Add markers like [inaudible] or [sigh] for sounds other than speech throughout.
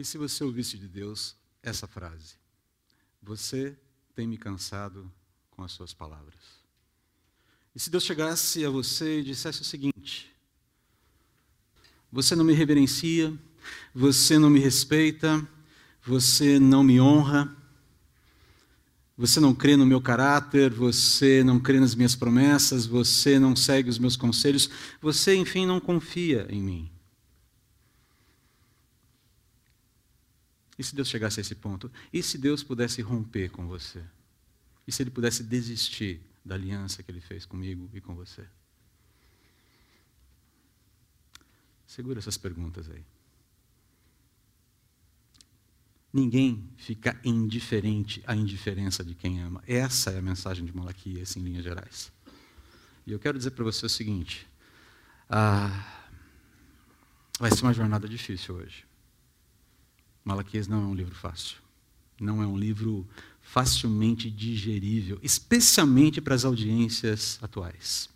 E se você ouvisse de Deus essa frase? Você tem me cansado com as suas palavras. E se Deus chegasse a você e dissesse o seguinte: Você não me reverencia, você não me respeita, você não me honra, você não crê no meu caráter, você não crê nas minhas promessas, você não segue os meus conselhos, você, enfim, não confia em mim. E se Deus chegasse a esse ponto? E se Deus pudesse romper com você? E se Ele pudesse desistir da aliança que Ele fez comigo e com você? Segura essas perguntas aí. Ninguém fica indiferente à indiferença de quem ama. Essa é a mensagem de Malaquias, em linhas gerais. E eu quero dizer para você o seguinte: ah, vai ser uma jornada difícil hoje. Malaquias não é um livro fácil. Não é um livro facilmente digerível, especialmente para as audiências atuais.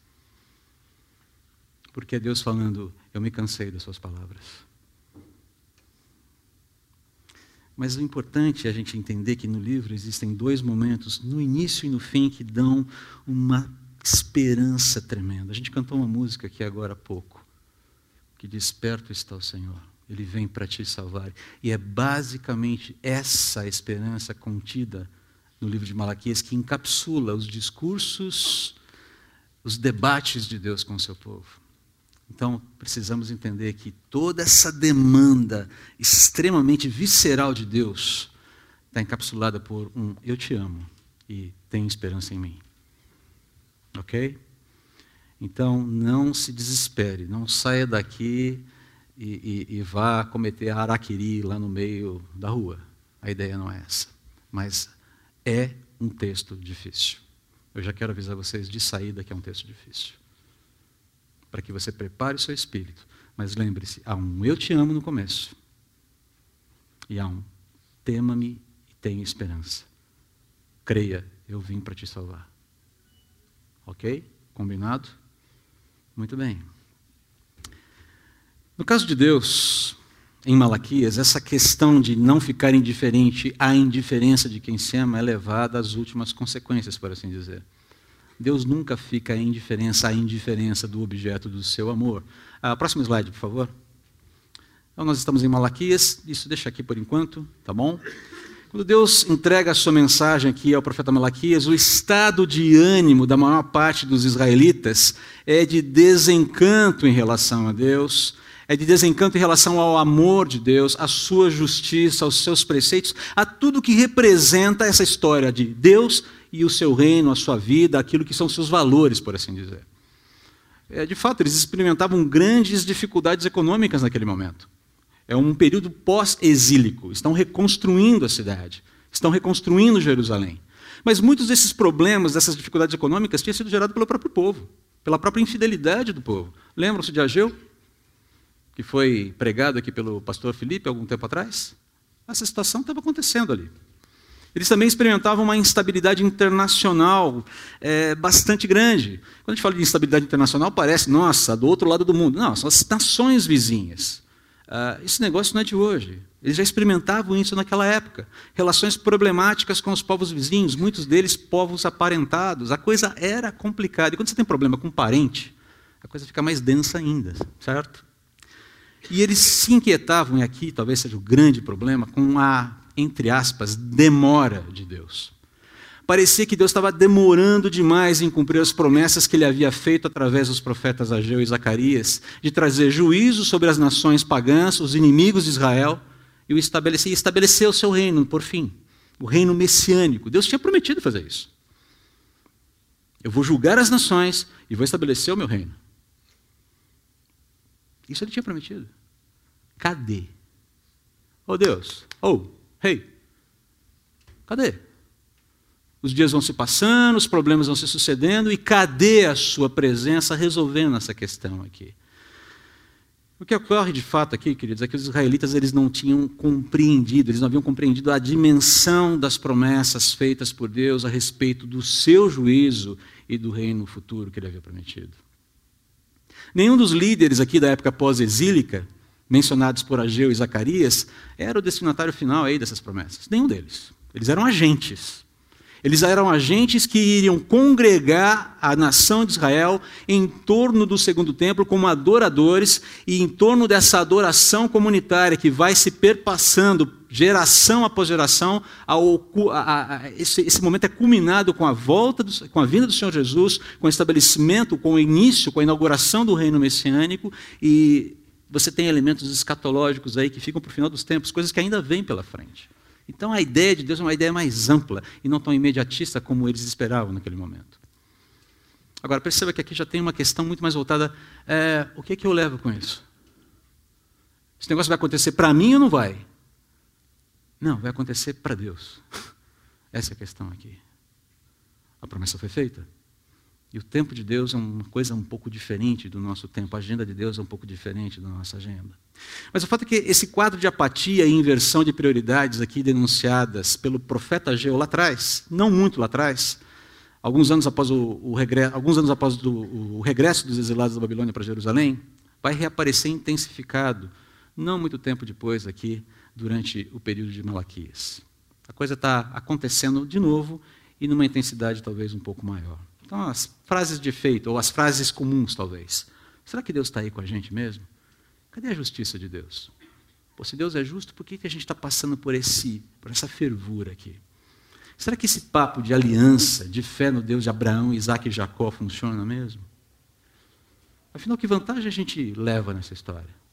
Porque é Deus falando: Eu me cansei das suas palavras. Mas o importante é a gente entender que no livro existem dois momentos, no início e no fim, que dão uma esperança tremenda. A gente cantou uma música aqui agora há pouco, que diz: Perto está o Senhor, Ele vem para te salvar. E é basicamente essa esperança contida no livro de Malaquias que encapsula os discursos, os debates de Deus com o seu povo. Então, precisamos entender que toda essa demanda extremamente visceral de Deus está encapsulada por um eu te amo e tem esperança em mim. Ok? Então, não se desespere, não saia daqui e, e, e vá cometer araquiri lá no meio da rua. A ideia não é essa. Mas é um texto difícil. Eu já quero avisar vocês de saída que é um texto difícil para que você prepare o seu espírito. Mas lembre-se, há um eu te amo no começo. E há um tema-me e tenha esperança. Creia, eu vim para te salvar. Ok? Combinado? Muito bem. No caso de Deus, em Malaquias, essa questão de não ficar indiferente à indiferença de quem se ama é levada às últimas consequências, por assim dizer. Deus nunca fica indiferença à indiferença do objeto do seu amor. Ah, próximo slide, por favor. Então, nós estamos em Malaquias, isso deixa aqui por enquanto, tá bom? Quando Deus entrega a sua mensagem aqui ao profeta Malaquias, o estado de ânimo da maior parte dos israelitas é de desencanto em relação a Deus, é de desencanto em relação ao amor de Deus, à sua justiça, aos seus preceitos, a tudo que representa essa história de Deus e o seu reino, a sua vida, aquilo que são seus valores, por assim dizer. É, de fato, eles experimentavam grandes dificuldades econômicas naquele momento. É um período pós-exílico. Estão reconstruindo a cidade, estão reconstruindo Jerusalém. Mas muitos desses problemas, dessas dificuldades econômicas, tinham sido gerados pelo próprio povo, pela própria infidelidade do povo. Lembram-se de Ageu, que foi pregado aqui pelo pastor Felipe algum tempo atrás? Essa situação estava acontecendo ali. Eles também experimentavam uma instabilidade internacional é, bastante grande. Quando a gente fala de instabilidade internacional, parece, nossa, do outro lado do mundo. Não, são as nações vizinhas. Ah, esse negócio não é de hoje. Eles já experimentavam isso naquela época. Relações problemáticas com os povos vizinhos, muitos deles povos aparentados. A coisa era complicada. E quando você tem problema com um parente, a coisa fica mais densa ainda, certo? E eles se inquietavam, e aqui talvez seja o grande problema, com a entre aspas, demora de Deus. Parecia que Deus estava demorando demais em cumprir as promessas que ele havia feito através dos profetas Ageu e Zacarias, de trazer juízo sobre as nações pagãs, os inimigos de Israel, e estabelecer, e estabelecer o seu reino, por fim, o reino messiânico. Deus tinha prometido fazer isso. Eu vou julgar as nações e vou estabelecer o meu reino. Isso ele tinha prometido. Cadê? Oh Deus, oh, Hey, cadê? Os dias vão se passando, os problemas vão se sucedendo, e cadê a sua presença resolvendo essa questão aqui? O que ocorre de fato aqui, queridos, é que os israelitas eles não tinham compreendido, eles não haviam compreendido a dimensão das promessas feitas por Deus a respeito do seu juízo e do reino futuro que ele havia prometido. Nenhum dos líderes aqui da época pós-exílica mencionados por Ageu e Zacarias, era o destinatário final aí dessas promessas. Nenhum deles. Eles eram agentes. Eles eram agentes que iriam congregar a nação de Israel em torno do segundo templo como adoradores e em torno dessa adoração comunitária que vai se perpassando geração após geração. A, a, esse, esse, momento é culminado com a volta, do, com a vinda do Senhor Jesus, com o estabelecimento, com o início, com a inauguração do reino messiânico e você tem elementos escatológicos aí que ficam para o final dos tempos, coisas que ainda vêm pela frente. Então a ideia de Deus é uma ideia mais ampla e não tão imediatista como eles esperavam naquele momento. Agora, perceba que aqui já tem uma questão muito mais voltada: é, o que, é que eu levo com isso? Esse negócio vai acontecer para mim ou não vai? Não, vai acontecer para Deus. [laughs] Essa é a questão aqui. A promessa foi feita. E o tempo de Deus é uma coisa um pouco diferente do nosso tempo. A agenda de Deus é um pouco diferente da nossa agenda. Mas o fato é que esse quadro de apatia e inversão de prioridades aqui denunciadas pelo profeta Ageu lá atrás, não muito lá atrás, alguns anos após o, o regresso, alguns anos após do, o regresso dos exilados da Babilônia para Jerusalém, vai reaparecer intensificado, não muito tempo depois aqui, durante o período de Malaquias. A coisa está acontecendo de novo e numa intensidade talvez um pouco maior. Então, as frases de efeito, ou as frases comuns, talvez. Será que Deus está aí com a gente mesmo? Cadê a justiça de Deus? Pô, se Deus é justo, por que, que a gente está passando por, esse, por essa fervura aqui? Será que esse papo de aliança, de fé no Deus de Abraão, Isaac e Jacó funciona mesmo? Afinal, que vantagem a gente leva nessa história?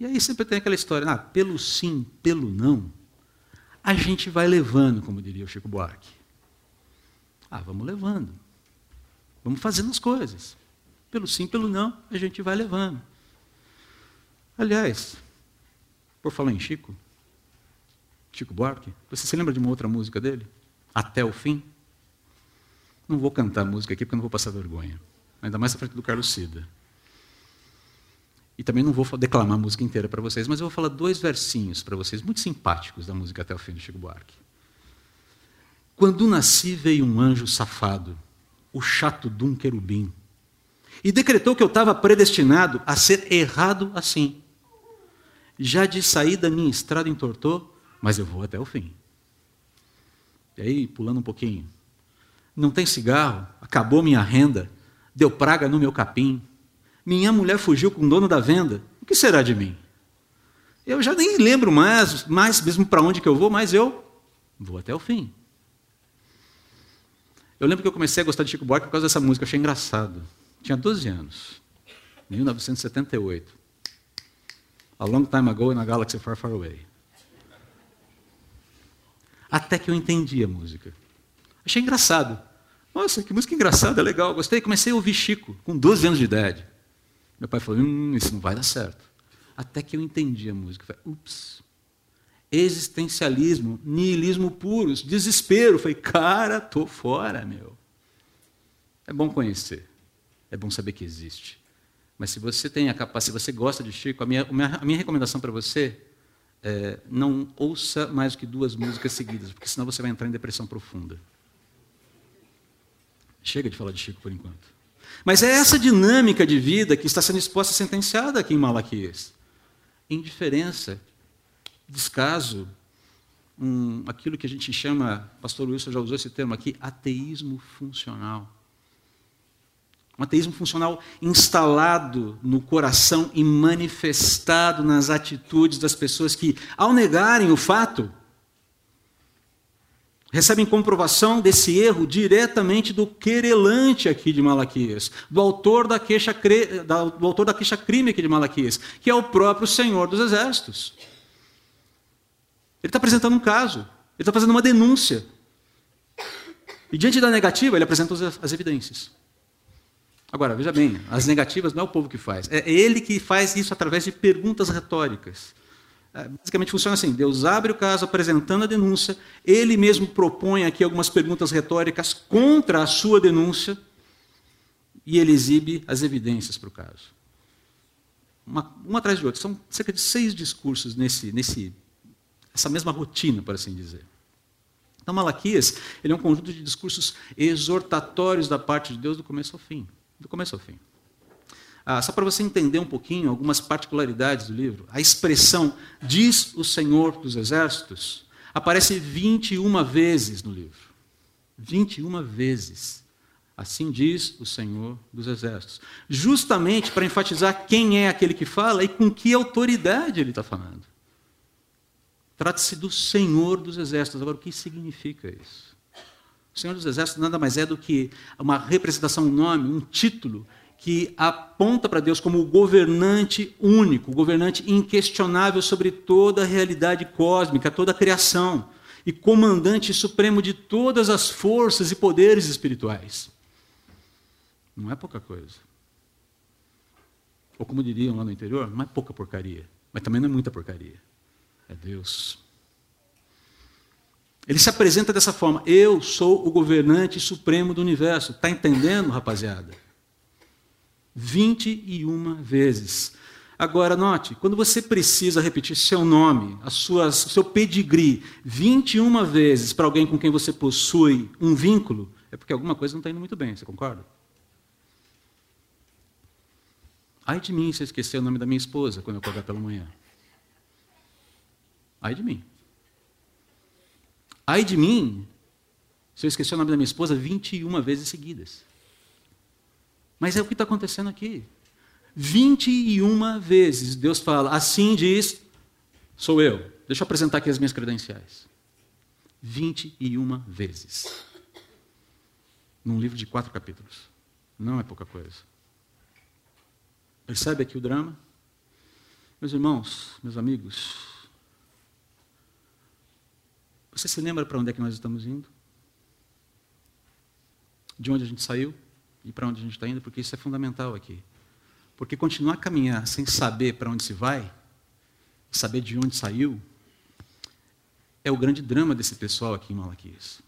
E aí sempre tem aquela história, ah, pelo sim, pelo não, a gente vai levando, como diria o Chico Buarque. Ah, vamos levando. Vamos fazendo as coisas. Pelo sim, pelo não, a gente vai levando. Aliás, por falar em Chico, Chico Buarque, você se lembra de uma outra música dele? Até o fim? Não vou cantar a música aqui porque não vou passar vergonha. Ainda mais à frente do Carlos Cida. E também não vou declamar a música inteira para vocês, mas eu vou falar dois versinhos para vocês, muito simpáticos da música Até o Fim do Chico Buarque. Quando nasci veio um anjo safado, o chato de um querubim, e decretou que eu estava predestinado a ser errado assim. Já de saída minha estrada entortou, mas eu vou até o fim. E aí, pulando um pouquinho. Não tem cigarro, acabou minha renda, deu praga no meu capim. Minha mulher fugiu com o dono da venda. O que será de mim? Eu já nem lembro mais, mais mesmo para onde que eu vou, mas eu vou até o fim. Eu lembro que eu comecei a gostar de Chico Buarque por causa dessa música, eu achei engraçado. Tinha 12 anos, 1978. A long time ago in a galaxy far, far away. Até que eu entendi a música. Achei engraçado. Nossa, que música engraçada, legal, gostei. Comecei a ouvir Chico, com 12 anos de idade. Meu pai falou: hum, isso não vai dar certo. Até que eu entendi a música. Falei, ups, existencialismo, niilismo puros, desespero. Falei, cara, tô fora, meu. É bom conhecer, é bom saber que existe. Mas se você tem a capacidade, se você gosta de Chico, a minha, a minha recomendação para você é não ouça mais do que duas músicas seguidas, porque senão você vai entrar em depressão profunda. Chega de falar de Chico por enquanto. Mas é essa dinâmica de vida que está sendo exposta sentenciada aqui em Malaquias. Indiferença, descaso, um, aquilo que a gente chama, pastor Wilson já usou esse termo aqui, ateísmo funcional. Um ateísmo funcional instalado no coração e manifestado nas atitudes das pessoas que, ao negarem o fato, recebem comprovação desse erro diretamente do querelante aqui de Malaquias, do autor da queixa, do autor da queixa crime aqui de Malaquias, que é o próprio Senhor dos Exércitos. Ele está apresentando um caso, ele está fazendo uma denúncia. E diante da negativa, ele apresenta as evidências. Agora, veja bem, as negativas não é o povo que faz, é ele que faz isso através de perguntas retóricas. É, basicamente funciona assim: Deus abre o caso apresentando a denúncia, ele mesmo propõe aqui algumas perguntas retóricas contra a sua denúncia, e ele exibe as evidências para o caso. Uma, um atrás de outro. São cerca de seis discursos nesse, nesse essa mesma rotina, por assim dizer. Então, Malaquias ele é um conjunto de discursos exortatórios da parte de Deus do começo ao fim. Do começo ao fim. Ah, só para você entender um pouquinho algumas particularidades do livro, a expressão diz o Senhor dos Exércitos aparece 21 vezes no livro. 21 vezes. Assim diz o Senhor dos Exércitos. Justamente para enfatizar quem é aquele que fala e com que autoridade ele está falando. Trata-se do Senhor dos Exércitos. Agora, o que significa isso? O Senhor dos Exércitos nada mais é do que uma representação, um nome, um título que aponta para Deus como o governante único, o governante inquestionável sobre toda a realidade cósmica, toda a criação, e comandante supremo de todas as forças e poderes espirituais. Não é pouca coisa. Ou como diriam lá no interior, não é pouca porcaria, mas também não é muita porcaria. É Deus. Ele se apresenta dessa forma: Eu sou o governante supremo do universo. Está entendendo, rapaziada? 21 vezes. Agora, note, quando você precisa repetir seu nome, a sua, seu pedigree, 21 vezes para alguém com quem você possui um vínculo, é porque alguma coisa não está indo muito bem, você concorda? Ai de mim se eu esquecer o nome da minha esposa quando eu acordar pela manhã. Ai de mim. Ai de mim se eu esquecer o nome da minha esposa 21 vezes seguidas. Mas é o que está acontecendo aqui. 21 vezes Deus fala, assim diz, sou eu. Deixa eu apresentar aqui as minhas credenciais. 21 vezes. Num livro de quatro capítulos. Não é pouca coisa. Percebe aqui o drama? Meus irmãos, meus amigos, você se lembra para onde é que nós estamos indo? De onde a gente saiu e para onde a gente está indo? Porque isso é fundamental aqui. Porque continuar a caminhar sem saber para onde se vai, saber de onde saiu, é o grande drama desse pessoal aqui em Malaquias.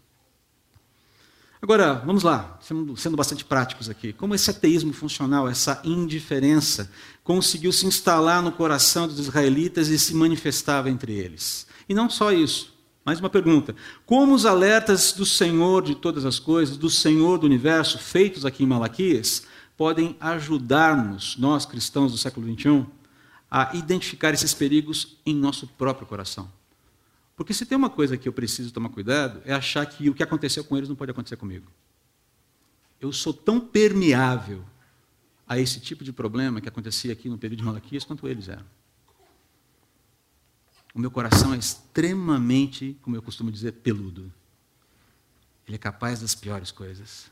Agora, vamos lá, sendo, sendo bastante práticos aqui. Como esse ateísmo funcional, essa indiferença, conseguiu se instalar no coração dos israelitas e se manifestava entre eles? E não só isso. Mais uma pergunta. Como os alertas do Senhor de todas as coisas, do Senhor do universo, feitos aqui em Malaquias, podem ajudar-nos, nós cristãos do século XXI, a identificar esses perigos em nosso próprio coração? Porque se tem uma coisa que eu preciso tomar cuidado, é achar que o que aconteceu com eles não pode acontecer comigo. Eu sou tão permeável a esse tipo de problema que acontecia aqui no período de Malaquias quanto eles eram. O meu coração é extremamente, como eu costumo dizer, peludo. Ele é capaz das piores coisas.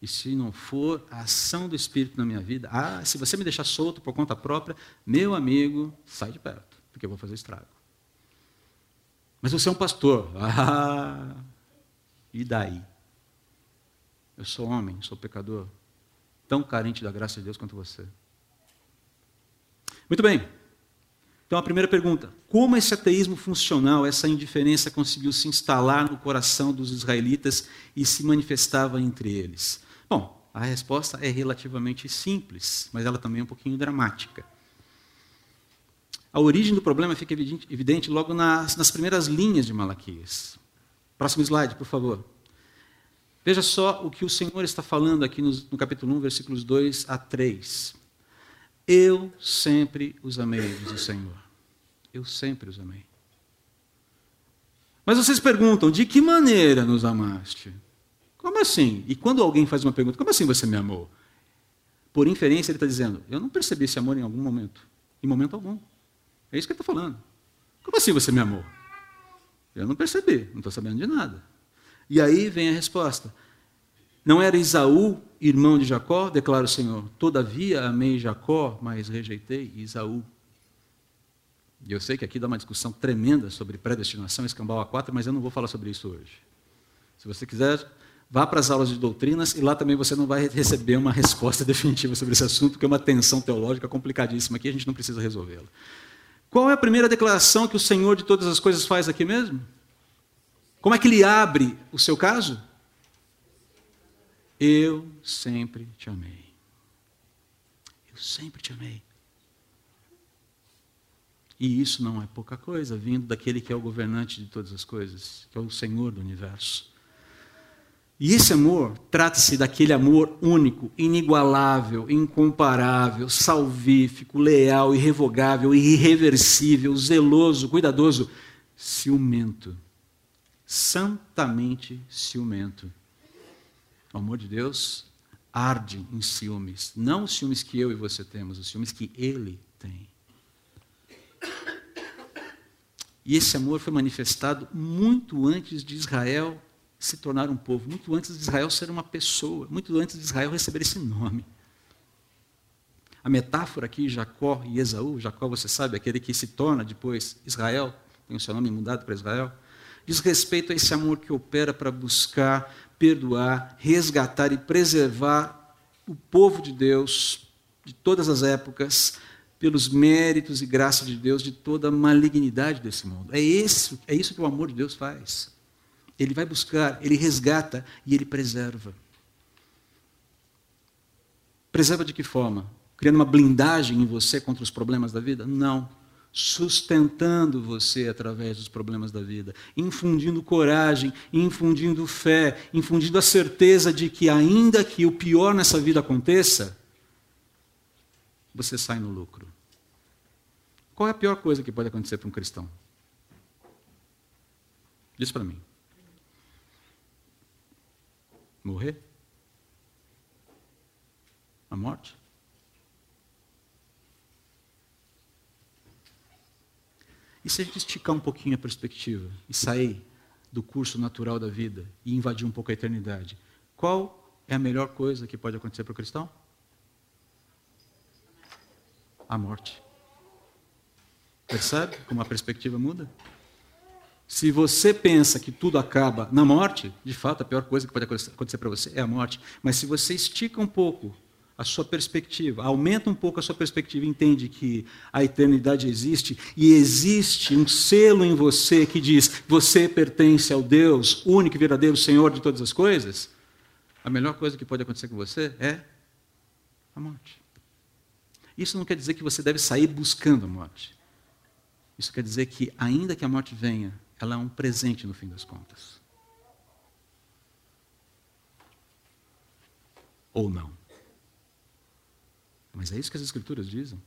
E se não for a ação do Espírito na minha vida, ah, se você me deixar solto por conta própria, meu amigo, sai de perto, porque eu vou fazer estrago. Mas você é um pastor. [laughs] Ah, e daí? Eu sou homem, sou pecador, tão carente da graça de Deus quanto você. Muito bem. Então, a primeira pergunta: como esse ateísmo funcional, essa indiferença conseguiu se instalar no coração dos israelitas e se manifestava entre eles? Bom, a resposta é relativamente simples, mas ela também é um pouquinho dramática. A origem do problema fica evidente, evidente logo nas, nas primeiras linhas de Malaquias. Próximo slide, por favor. Veja só o que o Senhor está falando aqui no, no capítulo 1, versículos 2 a 3. Eu sempre os amei, diz o Senhor. Eu sempre os amei. Mas vocês perguntam, de que maneira nos amaste? Como assim? E quando alguém faz uma pergunta, como assim você me amou? Por inferência, ele está dizendo, eu não percebi esse amor em algum momento. Em momento algum. É isso que ele está falando. Como assim você me amou? Eu não percebi, não estou sabendo de nada. E aí vem a resposta. Não era Isaú, irmão de Jacó? Declara o Senhor. Todavia amei Jacó, mas rejeitei Isaú. E eu sei que aqui dá uma discussão tremenda sobre predestinação, escambau a quatro, mas eu não vou falar sobre isso hoje. Se você quiser, vá para as aulas de doutrinas e lá também você não vai receber uma resposta [laughs] definitiva sobre esse assunto, porque é uma tensão teológica complicadíssima aqui, a gente não precisa resolvê-la. Qual é a primeira declaração que o Senhor de todas as coisas faz aqui mesmo? Como é que ele abre o seu caso? Eu sempre te amei. Eu sempre te amei. E isso não é pouca coisa, vindo daquele que é o governante de todas as coisas, que é o Senhor do universo. E esse amor trata-se daquele amor único, inigualável, incomparável, salvífico, leal, irrevogável, irreversível, zeloso, cuidadoso, ciumento. Santamente ciumento. O amor de Deus arde em ciúmes. Não os ciúmes que eu e você temos, os ciúmes que ele tem. E esse amor foi manifestado muito antes de Israel se tornar um povo, muito antes de Israel ser uma pessoa, muito antes de Israel receber esse nome. A metáfora aqui, Jacó e Esaú, Jacó, você sabe, aquele que se torna depois Israel, tem o seu nome mudado para Israel, diz respeito a esse amor que opera para buscar, perdoar, resgatar e preservar o povo de Deus de todas as épocas, pelos méritos e graça de Deus, de toda a malignidade desse mundo. É isso, é isso que o amor de Deus faz. Ele vai buscar, ele resgata e ele preserva. Preserva de que forma? Criando uma blindagem em você contra os problemas da vida? Não. Sustentando você através dos problemas da vida, infundindo coragem, infundindo fé, infundindo a certeza de que, ainda que o pior nessa vida aconteça, você sai no lucro. Qual é a pior coisa que pode acontecer para um cristão? Diz para mim. Morrer? A morte? E se a gente esticar um pouquinho a perspectiva e sair do curso natural da vida e invadir um pouco a eternidade, qual é a melhor coisa que pode acontecer para o cristão? A morte. Percebe como a perspectiva muda? Se você pensa que tudo acaba na morte, de fato, a pior coisa que pode acontecer para você é a morte. Mas se você estica um pouco a sua perspectiva, aumenta um pouco a sua perspectiva entende que a eternidade existe e existe um selo em você que diz: você pertence ao Deus, único e verdadeiro Senhor de todas as coisas, a melhor coisa que pode acontecer com você é a morte. Isso não quer dizer que você deve sair buscando a morte. Isso quer dizer que, ainda que a morte venha, ela é um presente no fim das contas. Ou não. Mas é isso que as Escrituras dizem.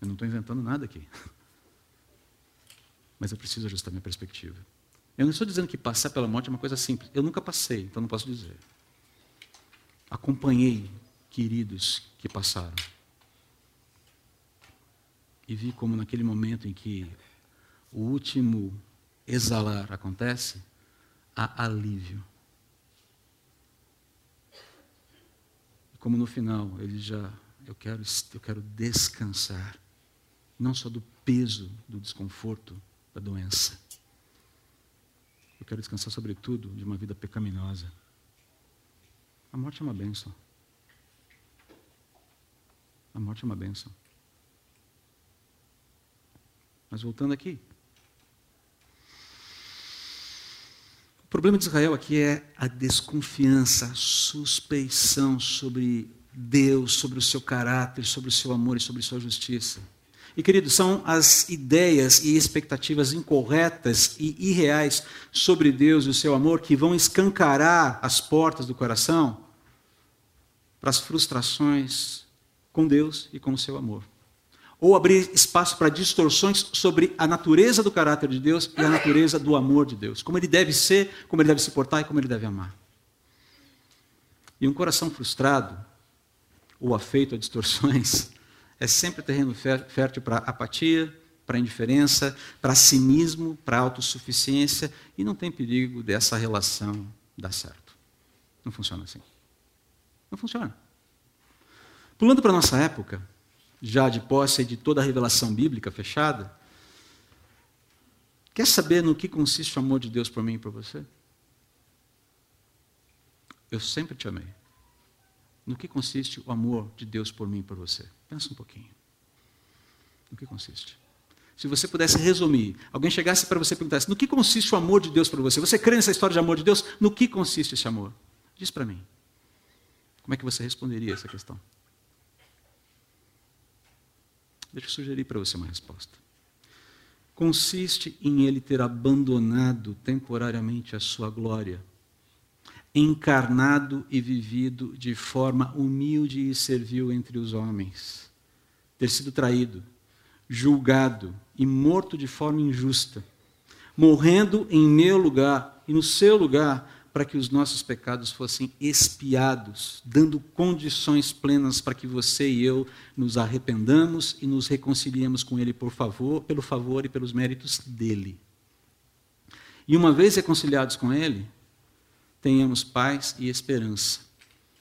Eu não estou inventando nada aqui. [laughs] Mas eu preciso ajustar minha perspectiva. Eu não estou dizendo que passar pela morte é uma coisa simples. Eu nunca passei, então não posso dizer. Acompanhei queridos que passaram. E vi como naquele momento em que o último exalar acontece, há alívio. Como no final, ele já, eu quero, eu quero descansar, não só do peso do desconforto da doença. Eu quero descansar, sobretudo, de uma vida pecaminosa. A morte é uma bênção. A morte é uma bênção. Mas voltando aqui, O problema de Israel aqui é a desconfiança, a suspeição sobre Deus, sobre o seu caráter, sobre o seu amor e sobre sua justiça. E, queridos, são as ideias e expectativas incorretas e irreais sobre Deus e o seu amor que vão escancarar as portas do coração para as frustrações com Deus e com o seu amor ou abrir espaço para distorções sobre a natureza do caráter de Deus e a natureza do amor de Deus, como ele deve ser, como ele deve se portar e como ele deve amar. E um coração frustrado ou afeito a distorções [laughs] é sempre terreno fértil para apatia, para indiferença, para cinismo, para autossuficiência e não tem perigo dessa relação dar certo. Não funciona assim. Não funciona. Pulando para a nossa época, já de posse de toda a revelação bíblica fechada, quer saber no que consiste o amor de Deus por mim e por você? Eu sempre te amei. No que consiste o amor de Deus por mim e por você? Pensa um pouquinho. No que consiste? Se você pudesse resumir, alguém chegasse para você e perguntasse: no que consiste o amor de Deus por você? Você crê nessa história de amor de Deus? No que consiste esse amor? Diz para mim. Como é que você responderia essa questão? Deixa eu sugerir para você uma resposta. Consiste em ele ter abandonado temporariamente a sua glória, encarnado e vivido de forma humilde e servil entre os homens, ter sido traído, julgado e morto de forma injusta, morrendo em meu lugar e no seu lugar, para que os nossos pecados fossem expiados, dando condições plenas para que você e eu nos arrependamos e nos reconciliemos com Ele por favor, pelo favor e pelos méritos dele. E uma vez reconciliados com Ele, tenhamos paz e esperança,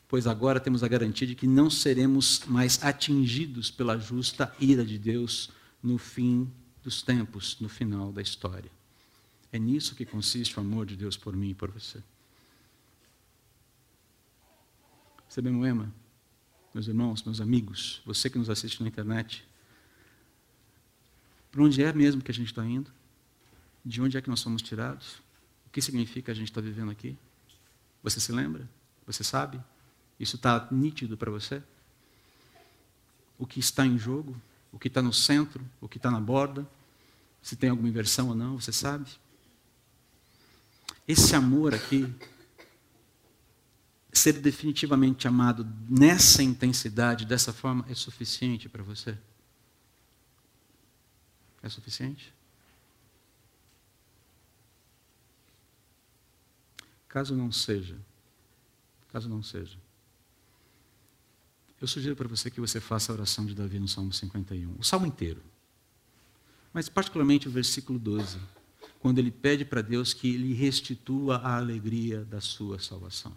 pois agora temos a garantia de que não seremos mais atingidos pela justa ira de Deus no fim dos tempos, no final da história. É nisso que consiste o amor de Deus por mim e por você. Você bem ama? Meus irmãos, meus amigos, você que nos assiste na internet, para onde é mesmo que a gente está indo? De onde é que nós somos tirados? O que significa a gente estar tá vivendo aqui? Você se lembra? Você sabe? Isso está nítido para você? O que está em jogo? O que está no centro? O que está na borda? Se tem alguma inversão ou não, você sabe? Esse amor aqui ser definitivamente amado nessa intensidade, dessa forma, é suficiente para você? É suficiente? Caso não seja, caso não seja, eu sugiro para você que você faça a oração de Davi no Salmo 51, o salmo inteiro, mas particularmente o versículo 12, quando ele pede para Deus que lhe restitua a alegria da sua salvação.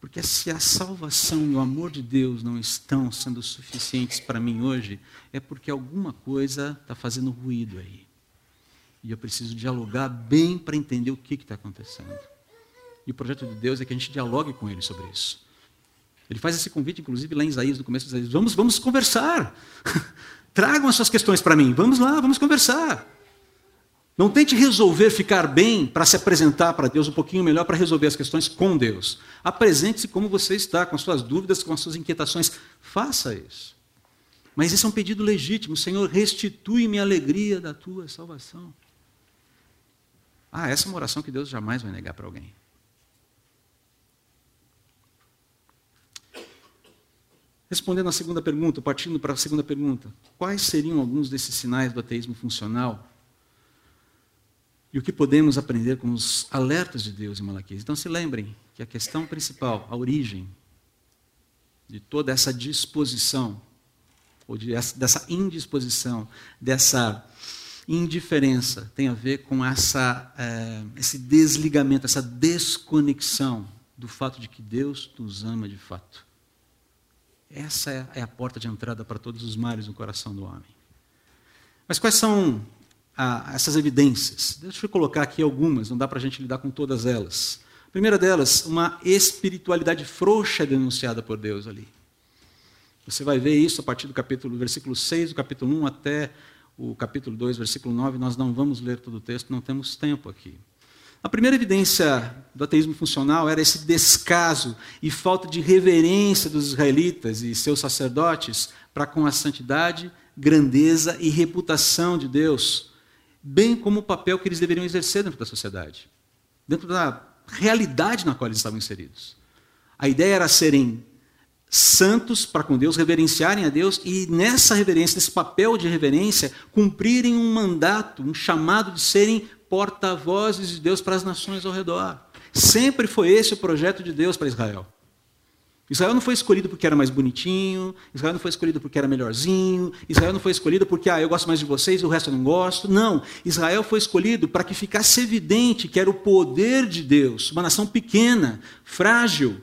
Porque se a salvação e o amor de Deus não estão sendo suficientes para mim hoje, é porque alguma coisa está fazendo ruído aí. E eu preciso dialogar bem para entender o que está acontecendo. E o projeto de Deus é que a gente dialogue com Ele sobre isso. Ele faz esse convite, inclusive, lá em Isaías, no começo de Isaías: vamos, vamos conversar. [laughs] Tragam as suas questões para mim. Vamos lá, vamos conversar. Não tente resolver ficar bem para se apresentar para Deus um pouquinho melhor para resolver as questões com Deus. Apresente-se como você está, com as suas dúvidas, com as suas inquietações. Faça isso. Mas esse é um pedido legítimo. Senhor, restitui-me a alegria da tua salvação. Ah, essa é uma oração que Deus jamais vai negar para alguém. Respondendo à segunda pergunta, partindo para a segunda pergunta, quais seriam alguns desses sinais do ateísmo funcional e o que podemos aprender com os alertas de Deus em Malaquias. Então se lembrem que a questão principal, a origem de toda essa disposição, ou de essa, dessa indisposição, dessa indiferença, tem a ver com essa, é, esse desligamento, essa desconexão do fato de que Deus nos ama de fato. Essa é, é a porta de entrada para todos os males no coração do homem. Mas quais são a essas evidências. Deixa eu colocar aqui algumas, não dá para a gente lidar com todas elas. A primeira delas, uma espiritualidade frouxa denunciada por Deus ali. Você vai ver isso a partir do capítulo, versículo 6, do capítulo 1 até o capítulo 2, versículo 9. Nós não vamos ler todo o texto, não temos tempo aqui. A primeira evidência do ateísmo funcional era esse descaso e falta de reverência dos israelitas e seus sacerdotes para com a santidade, grandeza e reputação de Deus bem como o papel que eles deveriam exercer dentro da sociedade, dentro da realidade na qual eles estavam inseridos. A ideia era serem santos para com Deus, reverenciarem a Deus e nessa reverência, nesse papel de reverência, cumprirem um mandato, um chamado de serem porta-vozes de Deus para as nações ao redor. Sempre foi esse o projeto de Deus para Israel. Israel não foi escolhido porque era mais bonitinho, Israel não foi escolhido porque era melhorzinho, Israel não foi escolhido porque ah, eu gosto mais de vocês, o resto eu não gosto. Não, Israel foi escolhido para que ficasse evidente que era o poder de Deus, uma nação pequena, frágil,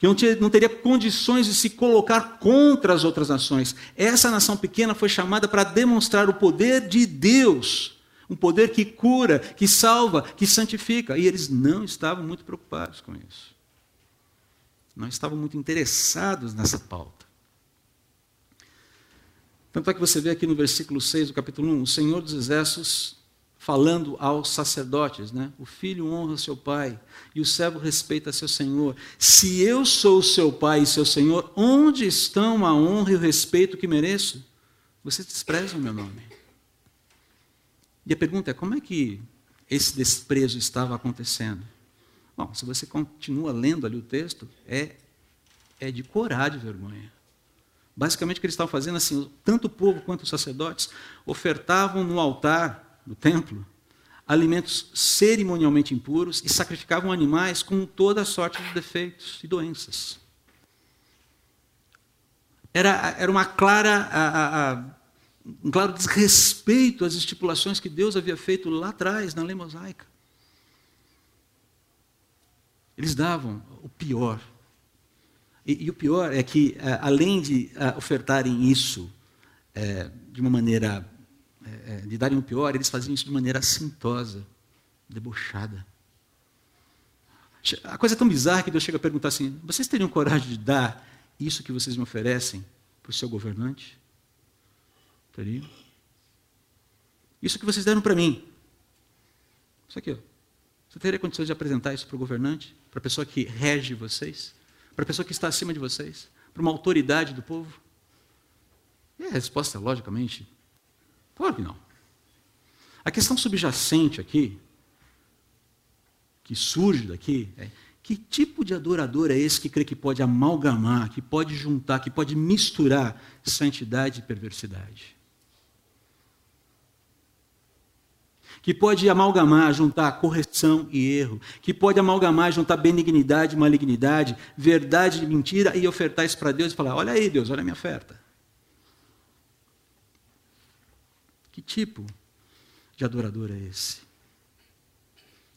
que não, teria condições de se colocar contra as outras nações. Essa nação pequena foi chamada para demonstrar o poder de Deus, um poder que cura, que salva, que santifica, e eles não estavam muito preocupados com isso não estavam muito interessados nessa pauta. Tanto é que você vê aqui no versículo 6 do capítulo 1, o Senhor dos Exércitos falando aos sacerdotes, né? O filho honra seu pai e o servo respeita seu senhor. Se eu sou seu pai e seu senhor, onde estão a honra e o respeito que mereço? Vocês desprezam meu nome. E a pergunta é: como é que esse desprezo estava acontecendo? Bom, se você continua lendo ali o texto, é, é de corar de vergonha. Basicamente, o que eles estavam fazendo, assim, tanto o povo quanto os sacerdotes ofertavam no altar do templo alimentos cerimonialmente impuros e sacrificavam animais com toda sorte de defeitos e doenças. Era, era uma clara, a, a, um claro desrespeito às estipulações que Deus havia feito lá atrás, na lei mosaica. Eles davam o pior. E, e o pior é que, além de ofertarem isso é, de uma maneira é, de darem o pior, eles faziam isso de maneira assintosa, debochada. A coisa é tão bizarra que Deus chega a perguntar assim: vocês teriam coragem de dar isso que vocês me oferecem para o seu governante? Teriam? Isso que vocês deram para mim. Isso aqui, ó. Você teria condições de apresentar isso para o governante? Para a pessoa que rege vocês? Para a pessoa que está acima de vocês? Para uma autoridade do povo? E a resposta, logicamente, Claro que não. A questão subjacente aqui, que surge daqui, é que tipo de adorador é esse que crê que pode amalgamar, que pode juntar, que pode misturar santidade e perversidade? Que pode amalgamar, juntar correção e erro, que pode amalgamar, juntar benignidade e malignidade, verdade e mentira e ofertar isso para Deus e falar: olha aí, Deus, olha a minha oferta. Que tipo de adorador é esse?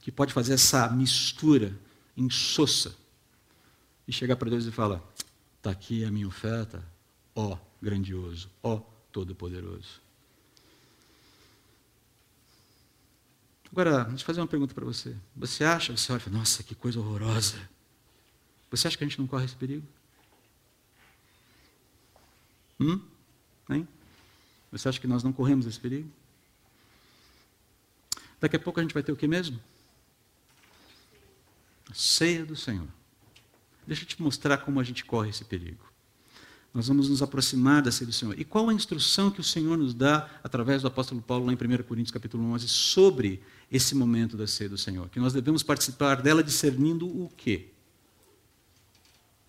Que pode fazer essa mistura insossa e chegar para Deus e falar: está aqui a minha oferta, ó grandioso, ó todo-poderoso. Agora, deixa eu fazer uma pergunta para você. Você acha, você olha e fala, nossa, que coisa horrorosa. Você acha que a gente não corre esse perigo? Hum? Hein? Você acha que nós não corremos esse perigo? Daqui a pouco a gente vai ter o que mesmo? A ceia do Senhor. Deixa eu te mostrar como a gente corre esse perigo. Nós vamos nos aproximar da ceia do Senhor. E qual a instrução que o Senhor nos dá através do apóstolo Paulo lá em 1 Coríntios capítulo 11 sobre esse momento da ceia do Senhor? Que nós devemos participar dela discernindo o quê?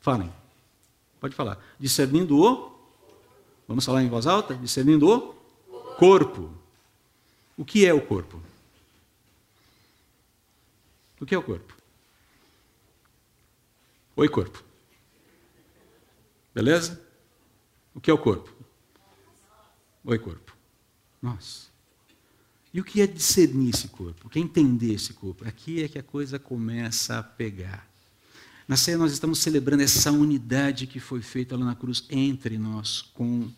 Falem. Pode falar. Discernindo o Vamos falar em voz alta? Discernindo o corpo. O que é o corpo? O que é o corpo? Oi, corpo. Beleza? O que é o corpo? Oi, corpo. Nós. E o que é discernir esse corpo? O que é entender esse corpo? Aqui é que a coisa começa a pegar. Na ceia nós estamos celebrando essa unidade que foi feita lá na cruz entre nós com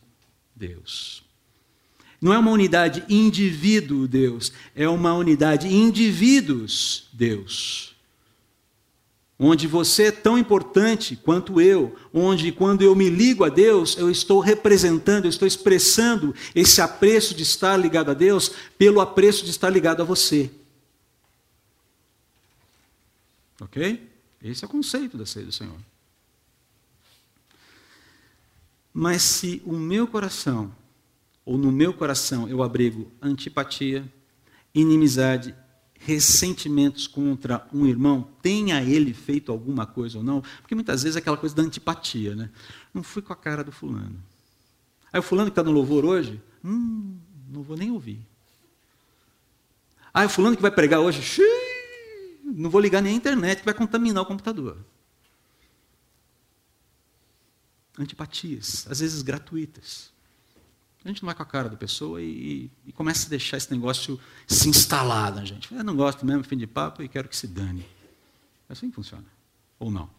Deus. Não é uma unidade indivíduo Deus, é uma unidade indivíduos Deus. Onde você é tão importante quanto eu, onde quando eu me ligo a Deus, eu estou representando, eu estou expressando esse apreço de estar ligado a Deus pelo apreço de estar ligado a você. Ok? Esse é o conceito da ceia do Senhor. Mas se o meu coração, ou no meu coração, eu abrigo antipatia, inimizade, ressentimentos contra um irmão, tenha ele feito alguma coisa ou não, porque muitas vezes é aquela coisa da antipatia, né? Não fui com a cara do fulano. Aí o fulano que está no louvor hoje, hum, não vou nem ouvir. Ah, o fulano que vai pregar hoje, xiii, não vou ligar nem a internet que vai contaminar o computador. Antipatias, às vezes gratuitas. A gente não vai com a cara da pessoa e, e começa a deixar esse negócio se instalar na gente. Eu não gosto mesmo, fim de papo, e quero que se dane. É assim que funciona. Ou não?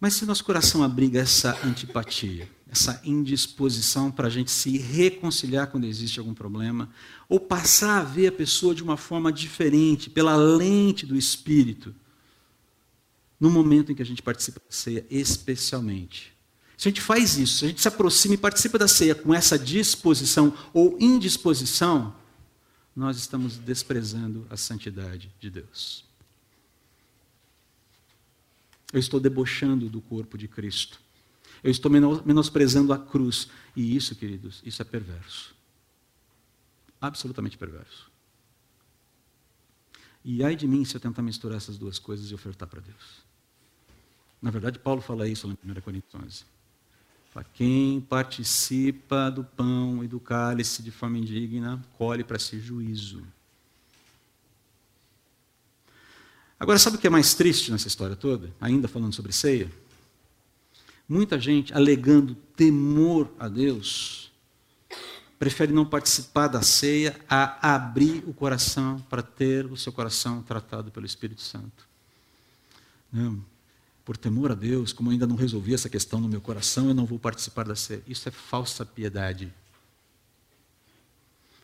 Mas se nosso coração abriga essa antipatia, essa indisposição para a gente se reconciliar quando existe algum problema, ou passar a ver a pessoa de uma forma diferente, pela lente do espírito, no momento em que a gente participa da ceia, especialmente. Se a gente faz isso, se a gente se aproxima e participa da ceia com essa disposição ou indisposição, nós estamos desprezando a santidade de Deus. Eu estou debochando do corpo de Cristo. Eu estou menosprezando a cruz. E isso, queridos, isso é perverso. absolutamente perverso. E ai de mim se eu tentar misturar essas duas coisas e ofertar para Deus. Na verdade, Paulo fala isso lá em 1 Coríntios 11. Para quem participa do pão e do cálice de forma indigna, colhe para si juízo. Agora, sabe o que é mais triste nessa história toda? Ainda falando sobre ceia? Muita gente alegando temor a Deus, prefere não participar da ceia a abrir o coração para ter o seu coração tratado pelo Espírito Santo. Não, por temor a Deus, como ainda não resolvi essa questão no meu coração, eu não vou participar da ceia. Isso é falsa piedade.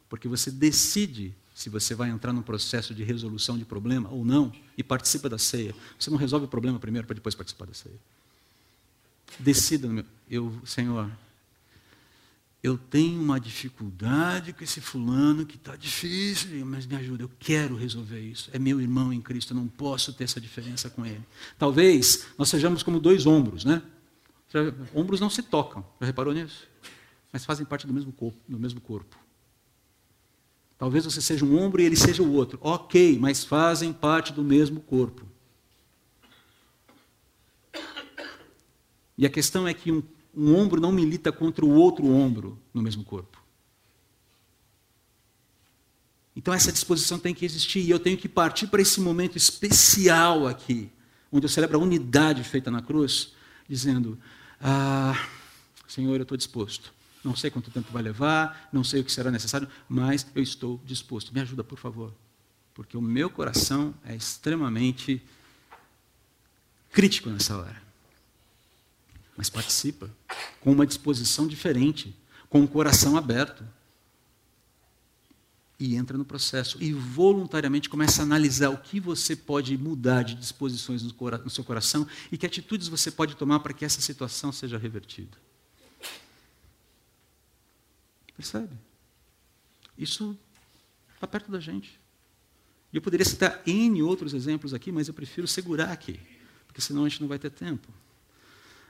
Porque você decide se você vai entrar num processo de resolução de problema ou não e participa da ceia. Você não resolve o problema primeiro para depois participar da ceia. Decida, eu, Senhor, eu tenho uma dificuldade com esse fulano que está difícil, mas me ajuda, eu quero resolver isso. É meu irmão em Cristo, eu não posso ter essa diferença com ele. Talvez nós sejamos como dois ombros, né? Ombros não se tocam, já reparou nisso? Mas fazem parte do mesmo corpo. Do mesmo corpo. Talvez você seja um ombro e ele seja o outro. Ok, mas fazem parte do mesmo corpo. E a questão é que um um ombro não milita contra o outro ombro no mesmo corpo. Então essa disposição tem que existir e eu tenho que partir para esse momento especial aqui, onde eu celebro a unidade feita na cruz, dizendo: ah, Senhor, eu estou disposto. Não sei quanto tempo vai levar, não sei o que será necessário, mas eu estou disposto. Me ajuda, por favor, porque o meu coração é extremamente crítico nessa hora mas participa com uma disposição diferente, com o um coração aberto. E entra no processo e voluntariamente começa a analisar o que você pode mudar de disposições no seu coração e que atitudes você pode tomar para que essa situação seja revertida. Percebe? Isso está perto da gente. E eu poderia citar N outros exemplos aqui, mas eu prefiro segurar aqui, porque senão a gente não vai ter tempo.